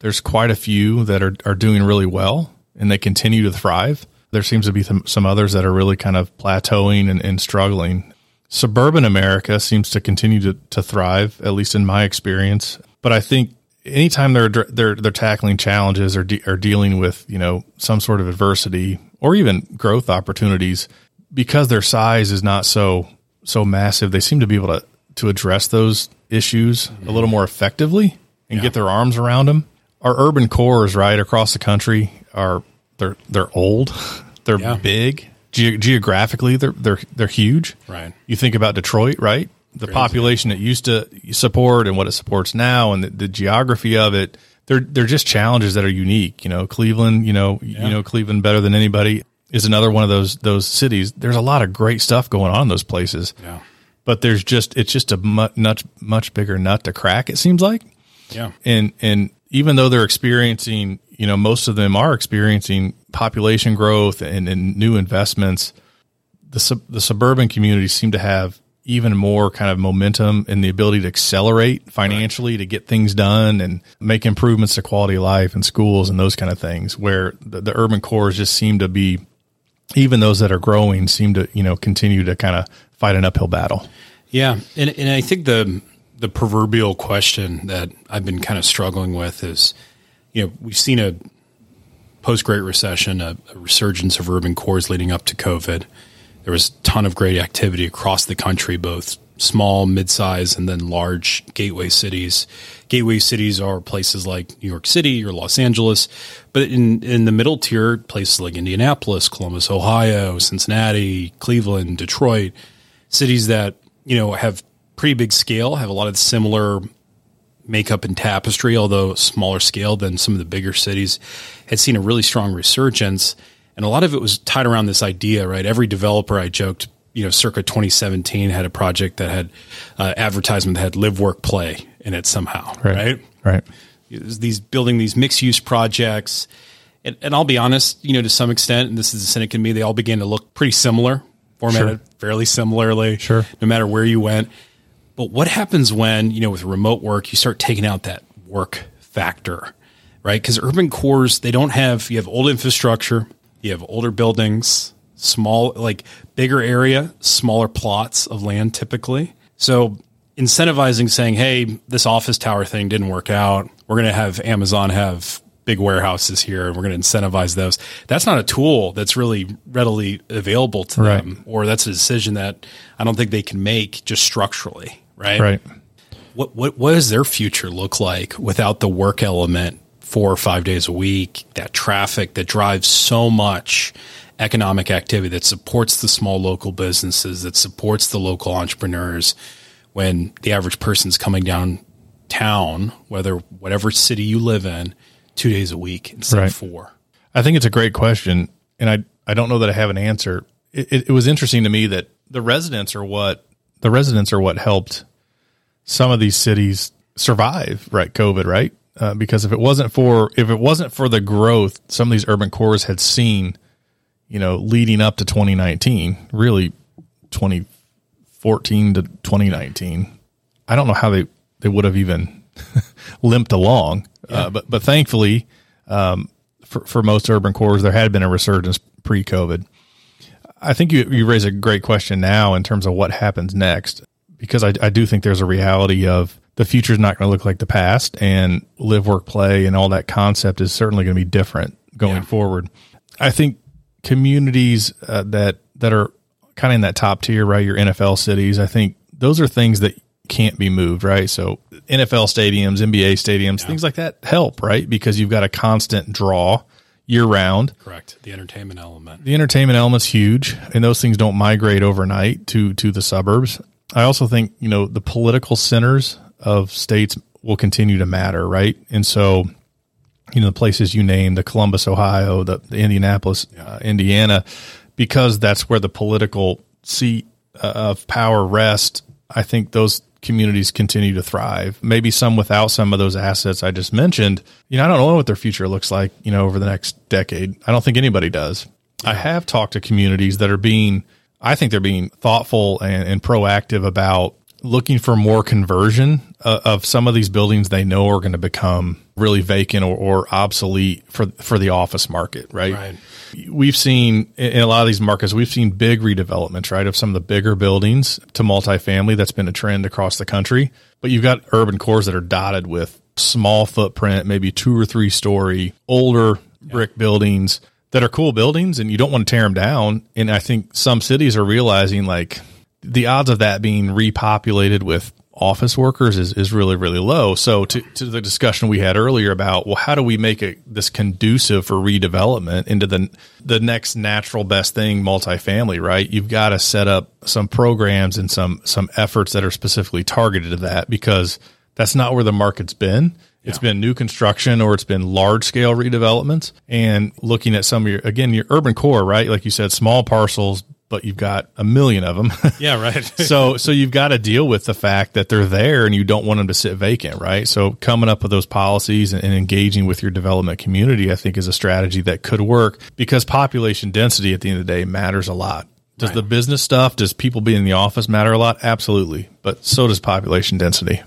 there's quite a few that are, are doing really well and they continue to thrive. There seems to be some others that are really kind of plateauing and, and struggling. Suburban America seems to continue to, to thrive, at least in my experience. But I think anytime they're they're they're tackling challenges or de- or dealing with you know some sort of adversity or even growth opportunities because their size is not so so massive they seem to be able to to address those issues a little more effectively and yeah. get their arms around them our urban cores right across the country are they're they're old they're yeah. big Ge- geographically they're they're they're huge right you think about Detroit right the Crazy. population it used to support and what it supports now and the, the, geography of it they're they're just challenges that are unique you know Cleveland you know yeah. you know Cleveland better than anybody is another one of those those cities. There's a lot of great stuff going on in those places. Yeah. But there's just it's just a much much bigger nut to crack it seems like. Yeah. And and even though they're experiencing you know most of them are experiencing population growth and, and new investments, the sub, the suburban communities seem to have even more kind of momentum and the ability to accelerate financially right. to get things done and make improvements to quality of life and schools and those kind of things where the, the urban cores just seem to be even those that are growing seem to you know continue to kind of fight an uphill battle. Yeah. And, and i think the the proverbial question that i've been kind of struggling with is you know we've seen a post great recession a, a resurgence of urban cores leading up to covid there was a ton of great activity across the country, both small, mid-size, and then large gateway cities. Gateway cities are places like New York City or Los Angeles, but in in the middle tier, places like Indianapolis, Columbus, Ohio, Cincinnati, Cleveland, Detroit, cities that you know have pretty big scale, have a lot of similar makeup and tapestry, although smaller scale than some of the bigger cities, had seen a really strong resurgence and a lot of it was tied around this idea, right? Every developer I joked, you know, circa 2017 had a project that had uh, advertisement that had live, work, play in it somehow, right? Right. right. These building these mixed use projects. And, and, I'll be honest, you know, to some extent, and this is the cynic in me, they all began to look pretty similar, formatted sure. fairly similarly, sure. no matter where you went. But what happens when, you know, with remote work, you start taking out that work factor, right? Because urban cores, they don't have, you have old infrastructure, you have older buildings, small, like bigger area, smaller plots of land typically. So incentivizing saying, hey, this office tower thing didn't work out. We're going to have Amazon have big warehouses here and we're going to incentivize those. That's not a tool that's really readily available to right. them, or that's a decision that I don't think they can make just structurally, right? Right. What, what, what does their future look like without the work element four or five days a week, that traffic that drives so much economic activity that supports the small local businesses, that supports the local entrepreneurs when the average person's coming downtown, whether whatever city you live in, two days a week instead right. of four? I think it's a great question. And I, I don't know that I have an answer. It, it, it was interesting to me that the residents are what the residents are what helped some of these cities survive, right? COVID, right? Uh, because if it wasn't for if it wasn't for the growth some of these urban cores had seen, you know, leading up to 2019, really 2014 to 2019, I don't know how they they would have even limped along. Uh, yeah. Uh, but but thankfully, um, for for most urban cores, there had been a resurgence pre-COVID. I think you you raise a great question now in terms of what happens next because I, I do think there's a reality of the future is not going to look like the past and live, work, play and all that concept is certainly going to be different going yeah. forward. I think communities uh, that, that are kind of in that top tier, right? Your NFL cities, I think those are things that can't be moved, right? So NFL stadiums, NBA stadiums, yeah. things like that help, right? Because you've got a constant draw year round. Correct. The entertainment element. The entertainment element's huge, and those things don't migrate overnight to to the suburbs. I also think you know the political centers of states will continue to matter, right? And so, you know, the places you name, the Columbus, Ohio, the, the Indianapolis, uh, Indiana, because that's where the political seat uh, of power rests. I think those communities continue to thrive. Maybe some without some of those assets I just mentioned. You know, I don't know what their future looks like, you know, over the next decade. I don't think anybody does. Yeah. I have talked to communities that are being, I think they're being thoughtful and, and proactive about looking for more conversion uh, of some of these buildings they know are going to become really vacant or, or, obsolete for for the office market, right? right? We've seen in a lot of these markets, we've seen big redevelopments, right, of some of the bigger buildings to multifamily. That's been a trend across the country. But you've got urban cores that are dotted with small footprint, maybe two or three story, older yeah. brick buildings that are cool buildings, and you don't want to tear them down. And I think some cities are realizing like the odds of that being repopulated with office workers is, is really really low. So to, to the discussion we had earlier about well how do we make it this conducive for redevelopment into the the next natural best thing multifamily right? You've got to set up some programs and some some efforts that are specifically targeted to that because that's not where the market's been. it's been new construction or it's been large scale redevelopments and looking at some of your again your urban core right like you said small parcels but you've got a million of them. Yeah, right. so so you've got to deal with the fact that they're there and you don't want them to sit vacant, right? So coming up with those policies and, and engaging with your development community, I think, is a strategy that could work because population density at the end of the day matters a lot. Does the business stuff, does people being in the office matter a lot? Absolutely. But so does population density.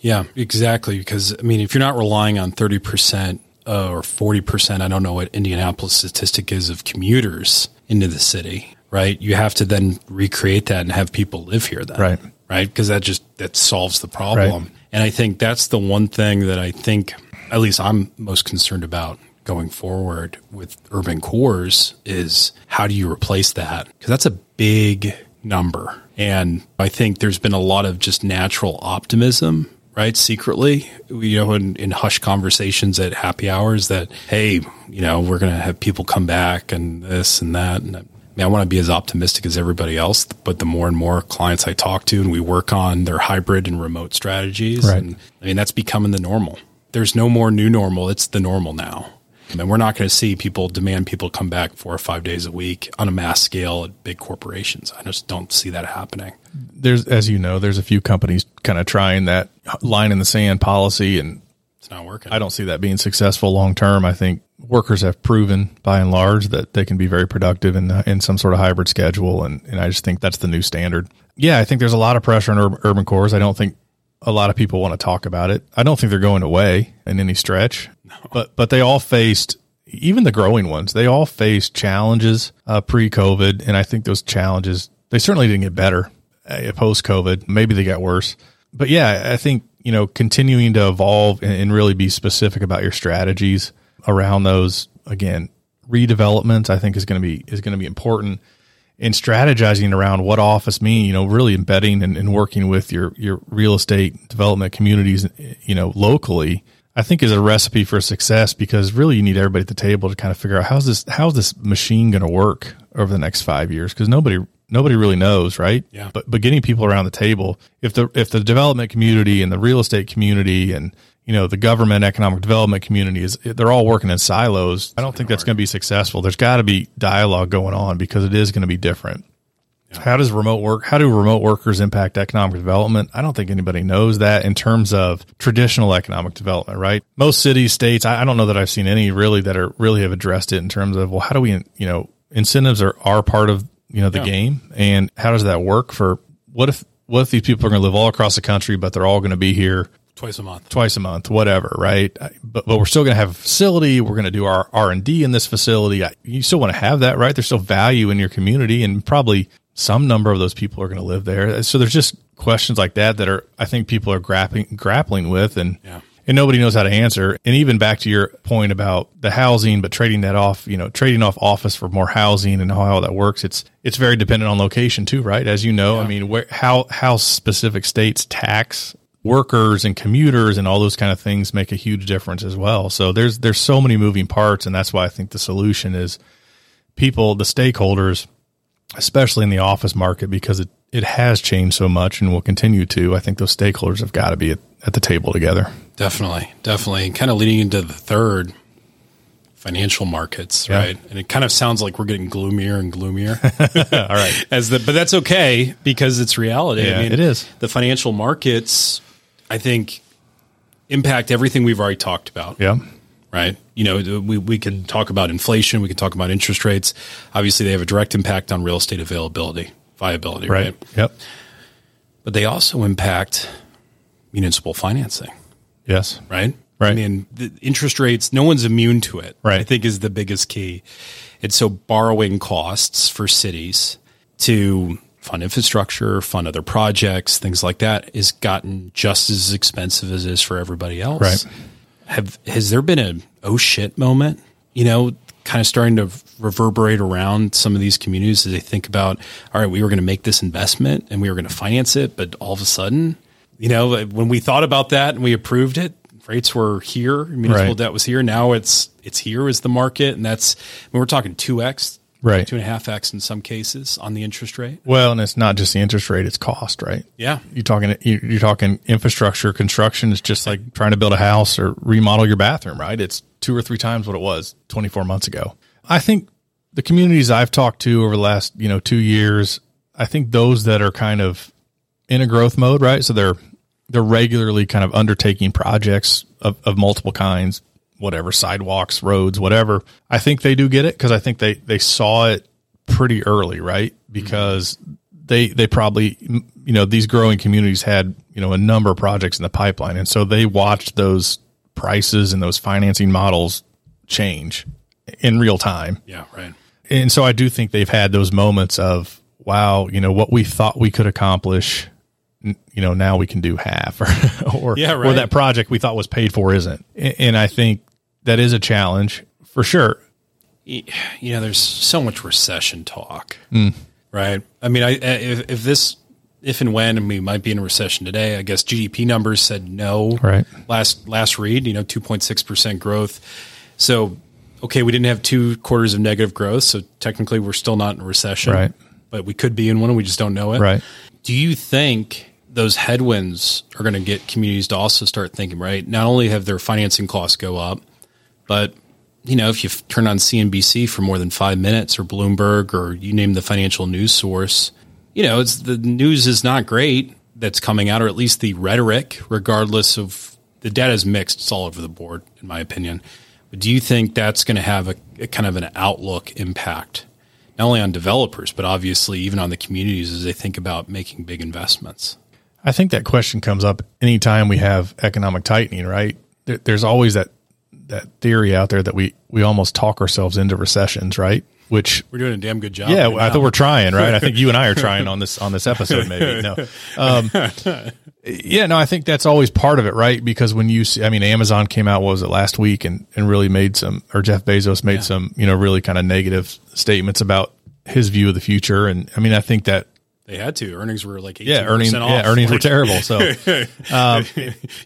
Yeah, exactly. Because I mean, if you're not relying on thirty percent uh, or forty percent, I don't know what Indianapolis statistic is of commuters into the city, right? You have to then recreate that and have people live here. Then, Right. right? Because that just that solves the problem. Right. And I think that's the one thing that I think, at least I'm most concerned about going forward with urban cores is how do you replace that? Because that's a big number. And I think there's been a lot of just natural optimism, right? Secretly, you know, in, in hush conversations at happy hours that, hey, you know, we're going to have people come back and this and that. And I I want to be as optimistic as everybody else, but the more and more clients I talk to and we work on their hybrid and remote strategies, Right. and I mean, that's becoming the normal. There's no more new normal. It's the normal now. And we're not going to see people demand people come back four or five days a week on a mass scale at big corporations. I just don't see that happening. There's, as you know, there's a few companies kind of trying that line in the sand policy, and not working. I don't see that being successful long term. I think workers have proven by and large that they can be very productive in in some sort of hybrid schedule, and and I just think that's the new standard. Yeah, I think there's a lot of pressure on urban, urban cores. I don't think a lot of people want to talk about it. I don't think they're going away in any stretch, but but they all faced. Even the growing ones, they all faced challenges uh, pre-COVID, and I think those challenges they certainly didn't get better uh, post-COVID. Maybe they got worse, but yeah, I think you know continuing to evolve and, and really be specific about your strategies around those again redevelopments. I think is going to be is going to be important in strategizing around what office mean. You know, really embedding and, and working with your your real estate development communities. You know, locally. I think is a recipe for success because really you need everybody at the table to kind of figure out how's this how's this machine going to work over the next five years because nobody nobody really knows, right? Yeah. But but getting people around the table, if the if the development community and the real estate community and you know the government economic development community is they're all working in silos. I don't think that's going to be successful. There's got to be dialogue going on because it is going to be different. How does remote work? How do remote workers impact economic development? I don't think anybody knows that in terms of traditional economic development, right? Most cities, states, I I don't know that I've seen any really that are really have addressed it in terms of well, how do we, you know, incentives are are part of you know the Yeah. game, and how does that work for what if what if these people are going to live all across the country, but they're all going to be here Twice a month. twice a month, whatever, right? But but we're still going to have a facility. We're going to do our R and D in this facility. I- You still want to have that, right? There's still value in your community, and probably some number of those people are going to live there. So there's just questions like that that are I think people are grappling grappling with, and Yeah. And nobody knows how to answer. And even back to your point about the housing, but trading that off, you know, trading off office for more housing and how that works. It's it's very dependent on location too, right? As you know, I mean, where how how specific states tax workers and commuters and all those kind of things make a huge difference as well. So there's there's so many moving parts, and that's why I think the solution is people, the stakeholders, especially in the office market, because it it has changed so much and will continue to. I think those stakeholders have got to be at, at the table together. Definitely, definitely, and kind of leading into the third financial markets, Yeah. right? And it kind of sounds like we're getting gloomier and gloomier All right. as the, but that's okay because it's reality. Yeah, it is. The financial markets, I think, impact everything we've already talked about. Yeah. right? You know, we, we can talk about inflation, we can talk about interest rates. Obviously, they have a direct impact on real estate availability, viability, right? Right. Yep. But they also impact municipal financing, Yes. right? Right. I mean, the interest rates, no one's immune to it. Right. I think is the biggest key. And so borrowing costs for cities to fund infrastructure, fund other projects, things like that is gotten just as expensive as it is for everybody else. Right. Have has there been a oh shit moment? You know, kind of starting to reverberate around some of these communities as they think about, all right, we were going to make this investment and we were going to finance it, but all of a sudden, you know, when we thought about that and we approved it, rates were here, municipal Right. debt was here. Now it's it's here as the market, and that's I mean, we're talking two x, Right. two and a half x in some cases on the interest rate. Well, and it's not just the interest rate; it's cost, right? Yeah, You're talking you- you're talking infrastructure construction. It's just like trying to build a house or remodel your bathroom, right? It's two or three times what it was 24 months ago. I think the communities I've talked to over the last, you know, two years, I think those that are kind of in a growth mode, right? So they're they're regularly kind of undertaking projects of, of multiple kinds, whatever, sidewalks, roads, whatever. I think they do get it because I think they they saw it pretty early, right? Because they they probably you know these growing communities had you know a number of projects in the pipeline, and so they watched those prices and those financing models change in real time. Yeah, right. And so I do think they've had those moments of wow, you know what we thought we could accomplish, you know now we can do half, or or, Yeah, or that project we thought was paid for isn't. And I think that is a challenge for sure. you know, there's so much recession talk, hmm. right? I mean, I if, if this, if and when and we might be in a recession today, I guess GDP numbers said no. Right. Last last read, you know, two point six percent growth. So, okay, we didn't have two quarters of negative growth, so technically we're still not in a recession, Right. But we could be in one, and we just don't know it, Right. Do you think those headwinds are going to get communities to also start thinking, right? Not only have their financing costs go up, but you know, if you turn on CNBC for more than five minutes or Bloomberg or you name the financial news source, you know, it's the news is not great that's coming out, or at least the rhetoric, regardless of the data is mixed. It's all over the board, in my opinion. But do you think that's going to have a, a kind of an outlook impact, not only on developers, but obviously even on the communities as they think about making big investments? I think that question comes up anytime we have economic tightening, right? There, there's always that that theory out there that we we almost talk ourselves into recessions, right? Which We're doing a damn good job. yeah, right I thought we're trying, right? I think you and I are trying on this on this episode, maybe. No, um, yeah, no, I think that's always part of it, right? Because when you see, I mean, Amazon came out what was it last week and and really made some, or Jeff Bezos made some, you know, really kind of negative statements about his view of the future, and I mean, I think that They had to. Earnings were like 18% yeah, earnings off. yeah earnings were terrible, so.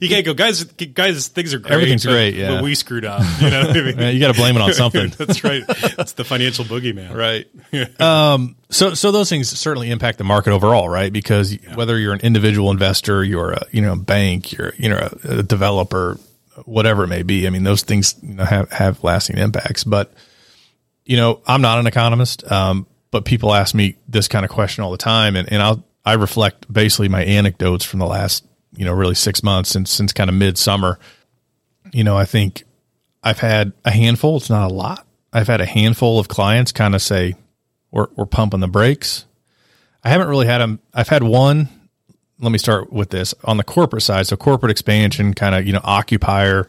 You can't go, guys. Guys, things are great. Everything's but- great, yeah. but we screwed up. You know what I mean? You got to blame it on something. That's right. It's the financial boogeyman. right. um, so, so those things certainly impact the market overall, right? Because whether you're an individual investor, you're a, you know, a bank, you're, you know, a, a developer, whatever it may be. I mean, those things you know, have, have lasting impacts, but you know, I'm not an economist. Um, but people ask me this kind of question all the time and, and I'll, I reflect basically my anecdotes from the last, you know, really six months since, since kind of midsummer. You know, I think I've had a handful. It's not a lot. I've had a handful of clients kind of say, we're, we're pumping the brakes. I haven't really had them. I've had one. Let me start with this on the corporate side. So corporate expansion, kind of, you know, occupier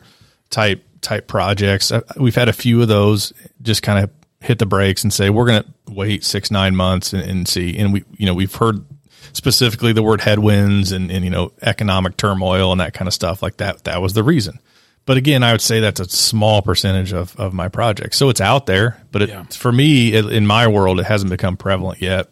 type, type projects. Uh, We've had a few of those just kind of hit the brakes and say, we're going to wait six, nine months and, and see. And we, you know, we've heard specifically the word headwinds and, and, you know, economic turmoil and that kind of stuff like that. That was the reason. But again, I would say that's a small percentage of, of my projects. So it's out there, but it, Yeah. for me, it, in my world, it hasn't become prevalent yet.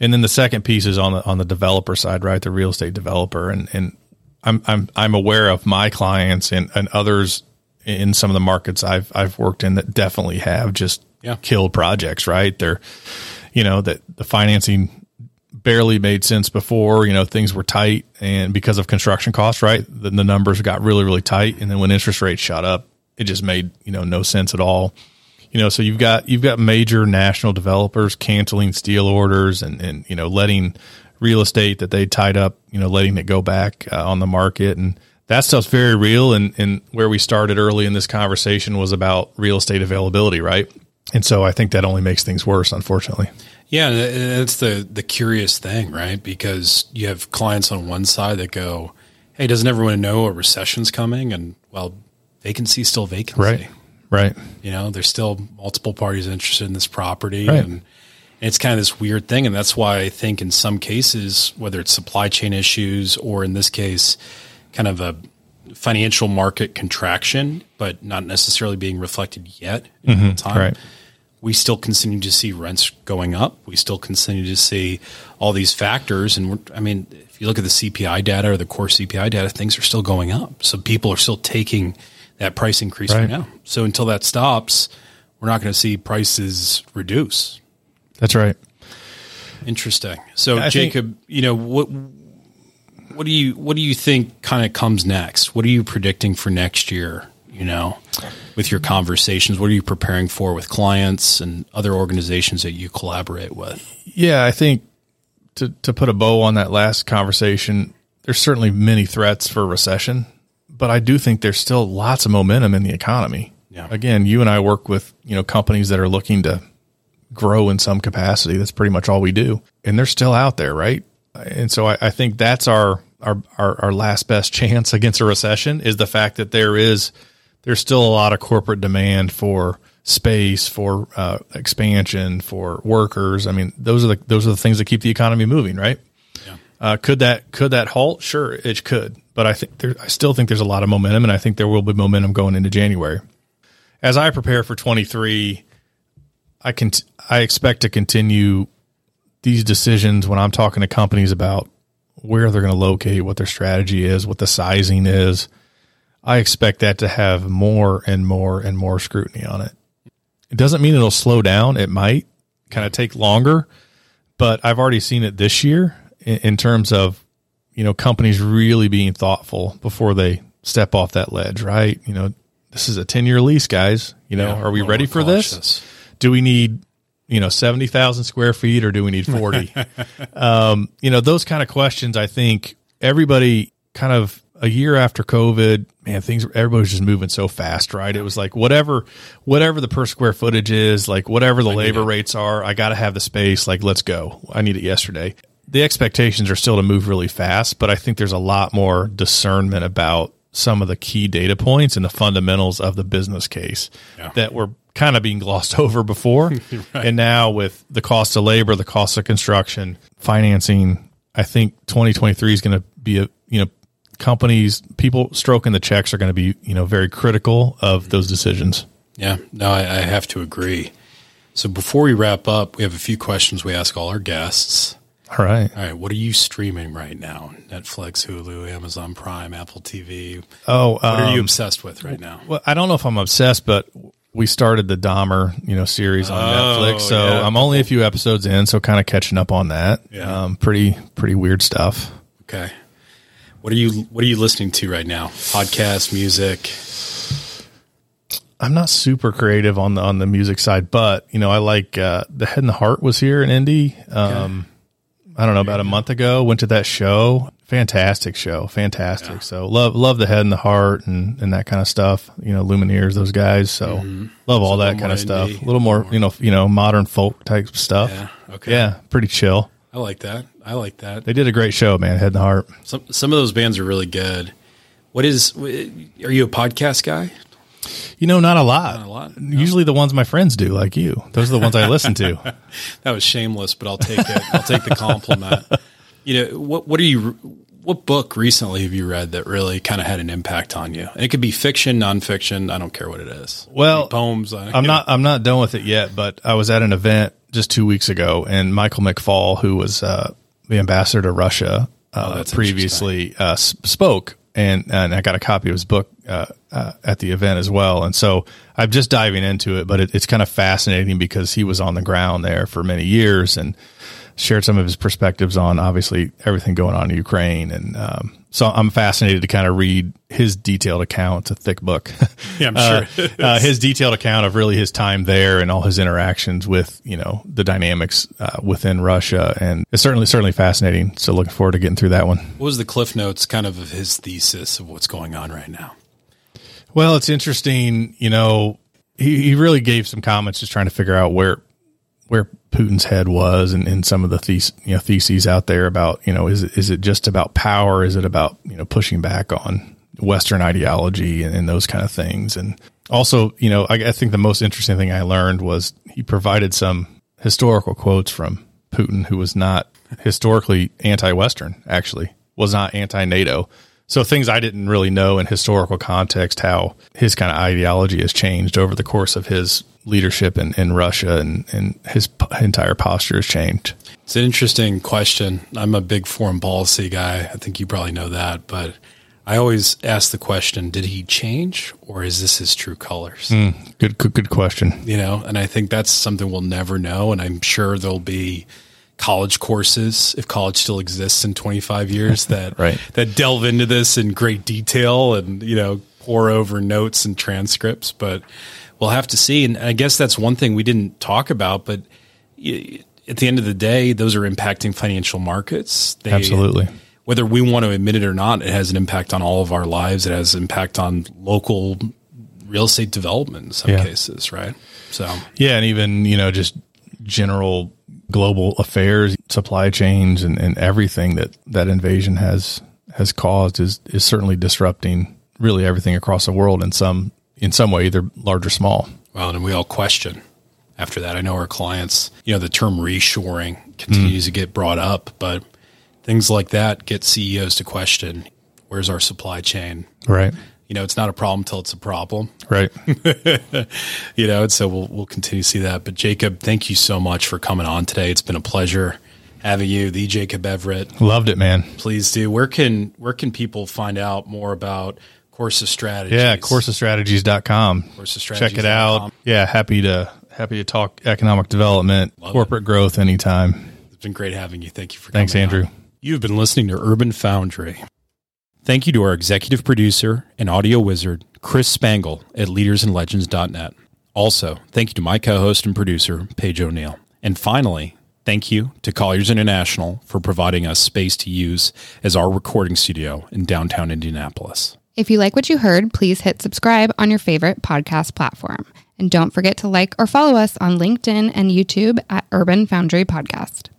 And then the second piece is on the on the developer side, right? The real estate developer, and and I'm I'm I'm aware of my clients and, and others in some of the markets I've I've worked in that definitely have just Yeah. killed projects, right? They're you know that the financing barely made sense before. You know, things were tight, and because of construction costs, right, then the numbers got really, really tight. And then when interest rates shot up, it just made you know no sense at all. You know, so you've got you've got major national developers canceling steel orders and and you know letting real estate that they tied up, you know, letting it go back uh, on the market and. That stuff's very real, and, and where we started early in this conversation was about real estate availability, right? And so I think that only makes things worse, unfortunately. Yeah, that's the the curious thing, right? Because you have clients on one side that go, "Hey, doesn't everyone know a recession's coming?" And well, vacancy is still vacancy, Right. Right. You know, there's still multiple parties interested in this property, Right. and it's kind of this weird thing. And that's why I think in some cases, whether it's supply chain issues or in this case, kind of a financial market contraction, but not necessarily being reflected yet in mm-hmm, real time. right. We still continue to see rents going up. We still continue to see all these factors. And we're, I mean, if you look at the CPI data or the core CPI data, things are still going up. So people are still taking that price increase right, Right. now. So until that stops, we're not going to see prices reduce. That's right. Interesting. So I think- Jacob, you know what? What do you what do you think kind of comes next? What are you predicting for next year You know, with your conversations, what are you preparing for with clients and other organizations that you collaborate with? Yeah, I think to to put a bow on that last conversation, there's certainly many threats for recession, but I do think there's still lots of momentum in the economy. Yeah. Again, you and I work with you know companies that are looking to grow in some capacity. That's pretty much all we do, and they're still out there, right? And so I, I think that's our, our our our last best chance against a recession is the fact that there is there's still a lot of corporate demand for space, for uh, expansion, for workers. I mean, those are the those are the things that keep the economy moving, right? Uh, could that could that halt? Sure, it could, but I think there, I still think there's a lot of momentum, and I think there will be momentum going into January. As I prepare for 23, I can I expect to continue these decisions when I'm talking to companies about where they're going to locate, what their strategy is, what the sizing is. I expect that to have more and more and more scrutiny on it. It doesn't mean it'll slow down. It might kind of take longer, but I've already seen it this year in, in terms of, you know, companies really being thoughtful before they step off that ledge, right? You know, this is a 10 year lease, guys. You know, Yeah, are we ready for this? Do we need, you know, 70,000 square feet or do we need 40? um, you know, those kind of questions, I think everybody kind of a year after COVID, man, things, everybody was just moving so fast, right? It was like whatever, whatever the per square footage is, like whatever the labor rates are, I got to have the space. Like, let's go. I need it yesterday. The expectations are still to move really fast, but I think there's a lot more discernment about some of the key data points and the fundamentals of the business case that were kind of being glossed over before. And now with the cost of labor, the cost of construction, financing, I think 2023 is going to be a, you know, companies, people stroking the checks are going to be, you know, very critical of those decisions. Yeah, no, I, I have to agree. So before we wrap up, we have a few questions we ask all our guests. All right. All right, what are you streaming right now? Netflix, Hulu, Amazon Prime, Apple TV. Oh, What are you um, obsessed with right now? Well, I don't know if I'm obsessed, but we started the Dahmer, you know, series on Oh, Netflix. So yeah. I'm only a few episodes in, so kind of catching up on that. Yeah. Um, pretty, pretty weird stuff. Okay. What are you What are you listening to right now? Podcast, music. I'm not super creative on the on the music side, but you know, I like uh, the Head and the Heart was here in Indy. Um, I don't know about a month ago. Went to that show. Fantastic show. Fantastic. So love love the Head and the Heart and and that kind of stuff. You know, Lumineers, those guys. So love all that kind more of stuff. a little more, you know, you know, modern folk type stuff. Yeah. Okay. Yeah, pretty chill. I like that. I like that. They did a great show, man. Head and Heart. Some some of those bands are really good. What is? Are you a podcast guy? You know, not a lot. Not a lot, no. Usually the ones my friends do, like you. Those are the ones I listen to. That was shameless, but I'll take it. I'll take the compliment. You know what? What are you? What book recently have you read that really kind of had an impact on you? And it could be fiction, nonfiction. I don't care what it is. Well, poems. I- I'm not. I'm not done with it yet. But I was at an event just two weeks ago, and Michael McFaul, who was uh, the ambassador to Russia uh, Oh, previously, uh, spoke, and and I got a copy of his book uh, uh, at the event as well. And so I'm just diving into it, but it, it's kind of fascinating because he was on the ground there for many years and shared some of his perspectives on obviously everything going on in Ukraine. And um, so I'm fascinated to kind of read his detailed account. It's a thick book. Yeah, I'm Uh, sure. it uh, his detailed account of really his time there and all his interactions with you know the dynamics uh, within Russia, and it's certainly certainly fascinating. So looking forward to getting through that one. What was the cliff notes kind of of his thesis of what's going on right now? Well, it's interesting. You know, he, he really gave some comments just trying to figure out where where Putin's head was and, and some of the you know, theses out there about you know is it, is it just about power? Is it about you know pushing back on Western ideology and, and those kind of things? And also, you know, I, I think the most interesting thing I learned was he provided some historical quotes from Putin, who was not historically anti-Western. Actually, was not anti-NATO. So things I didn't really know in historical context, how his kind of ideology has changed over the course of his leadership in, in Russia and, and his p- entire posture has changed. It's an interesting question. I'm a big foreign policy guy. I think you probably know that, but I always ask the question: Did he change, or is this his true colors? Hmm, good, good, good question. you know and i think that's something we'll never know and i'm sure there'll be college courses if college still exists in 25 years that Right. that delve into this in great detail and you know pour over notes and transcripts, but we'll have to see. And I guess that's one thing we didn't talk about, but at the end of the day, those are impacting financial markets. They, Absolutely. Whether we want to admit it or not, it has an impact on all of our lives. It has impact on local real estate development in some yeah. cases, right? So yeah, and even you know just general global affairs, supply chains, and, and everything that that invasion has has caused is is certainly disrupting really everything across the world in some in some way, either large or small. Well, and we all question after that. I know our clients, you know, the term reshoring continues mm. to get brought up, but things like that get CEOs to question where's our supply chain? Right. You know, it's not a problem until it's a problem. Right. you know, and so we'll, we'll continue to see that. But Jacob, thank you so much for coming on today. It's been a pleasure having you, the Jacob Everett. Loved it, man. Please do. Where can, where can people find out more about Corsa Strategies? Yeah, corsastrategies.com. Course of Strategies. Check it out. Yeah, happy to happy to talk economic development, Love corporate it. growth anytime. It's been great having you. Thank you for Thanks, Andrew. On. You've been listening to Urban Foundry. Thank you to our executive producer and audio wizard, Chris Spangle at leadersandlegends.net. Also, thank you to my co host and producer, Paige O'Neill. And finally, thank you to Colliers International for providing us space to use as our recording studio in downtown Indianapolis. If you like what you heard, please hit subscribe on your favorite podcast platform. And don't forget to like or follow us on LinkedIn and YouTube at Urban Foundry Podcast.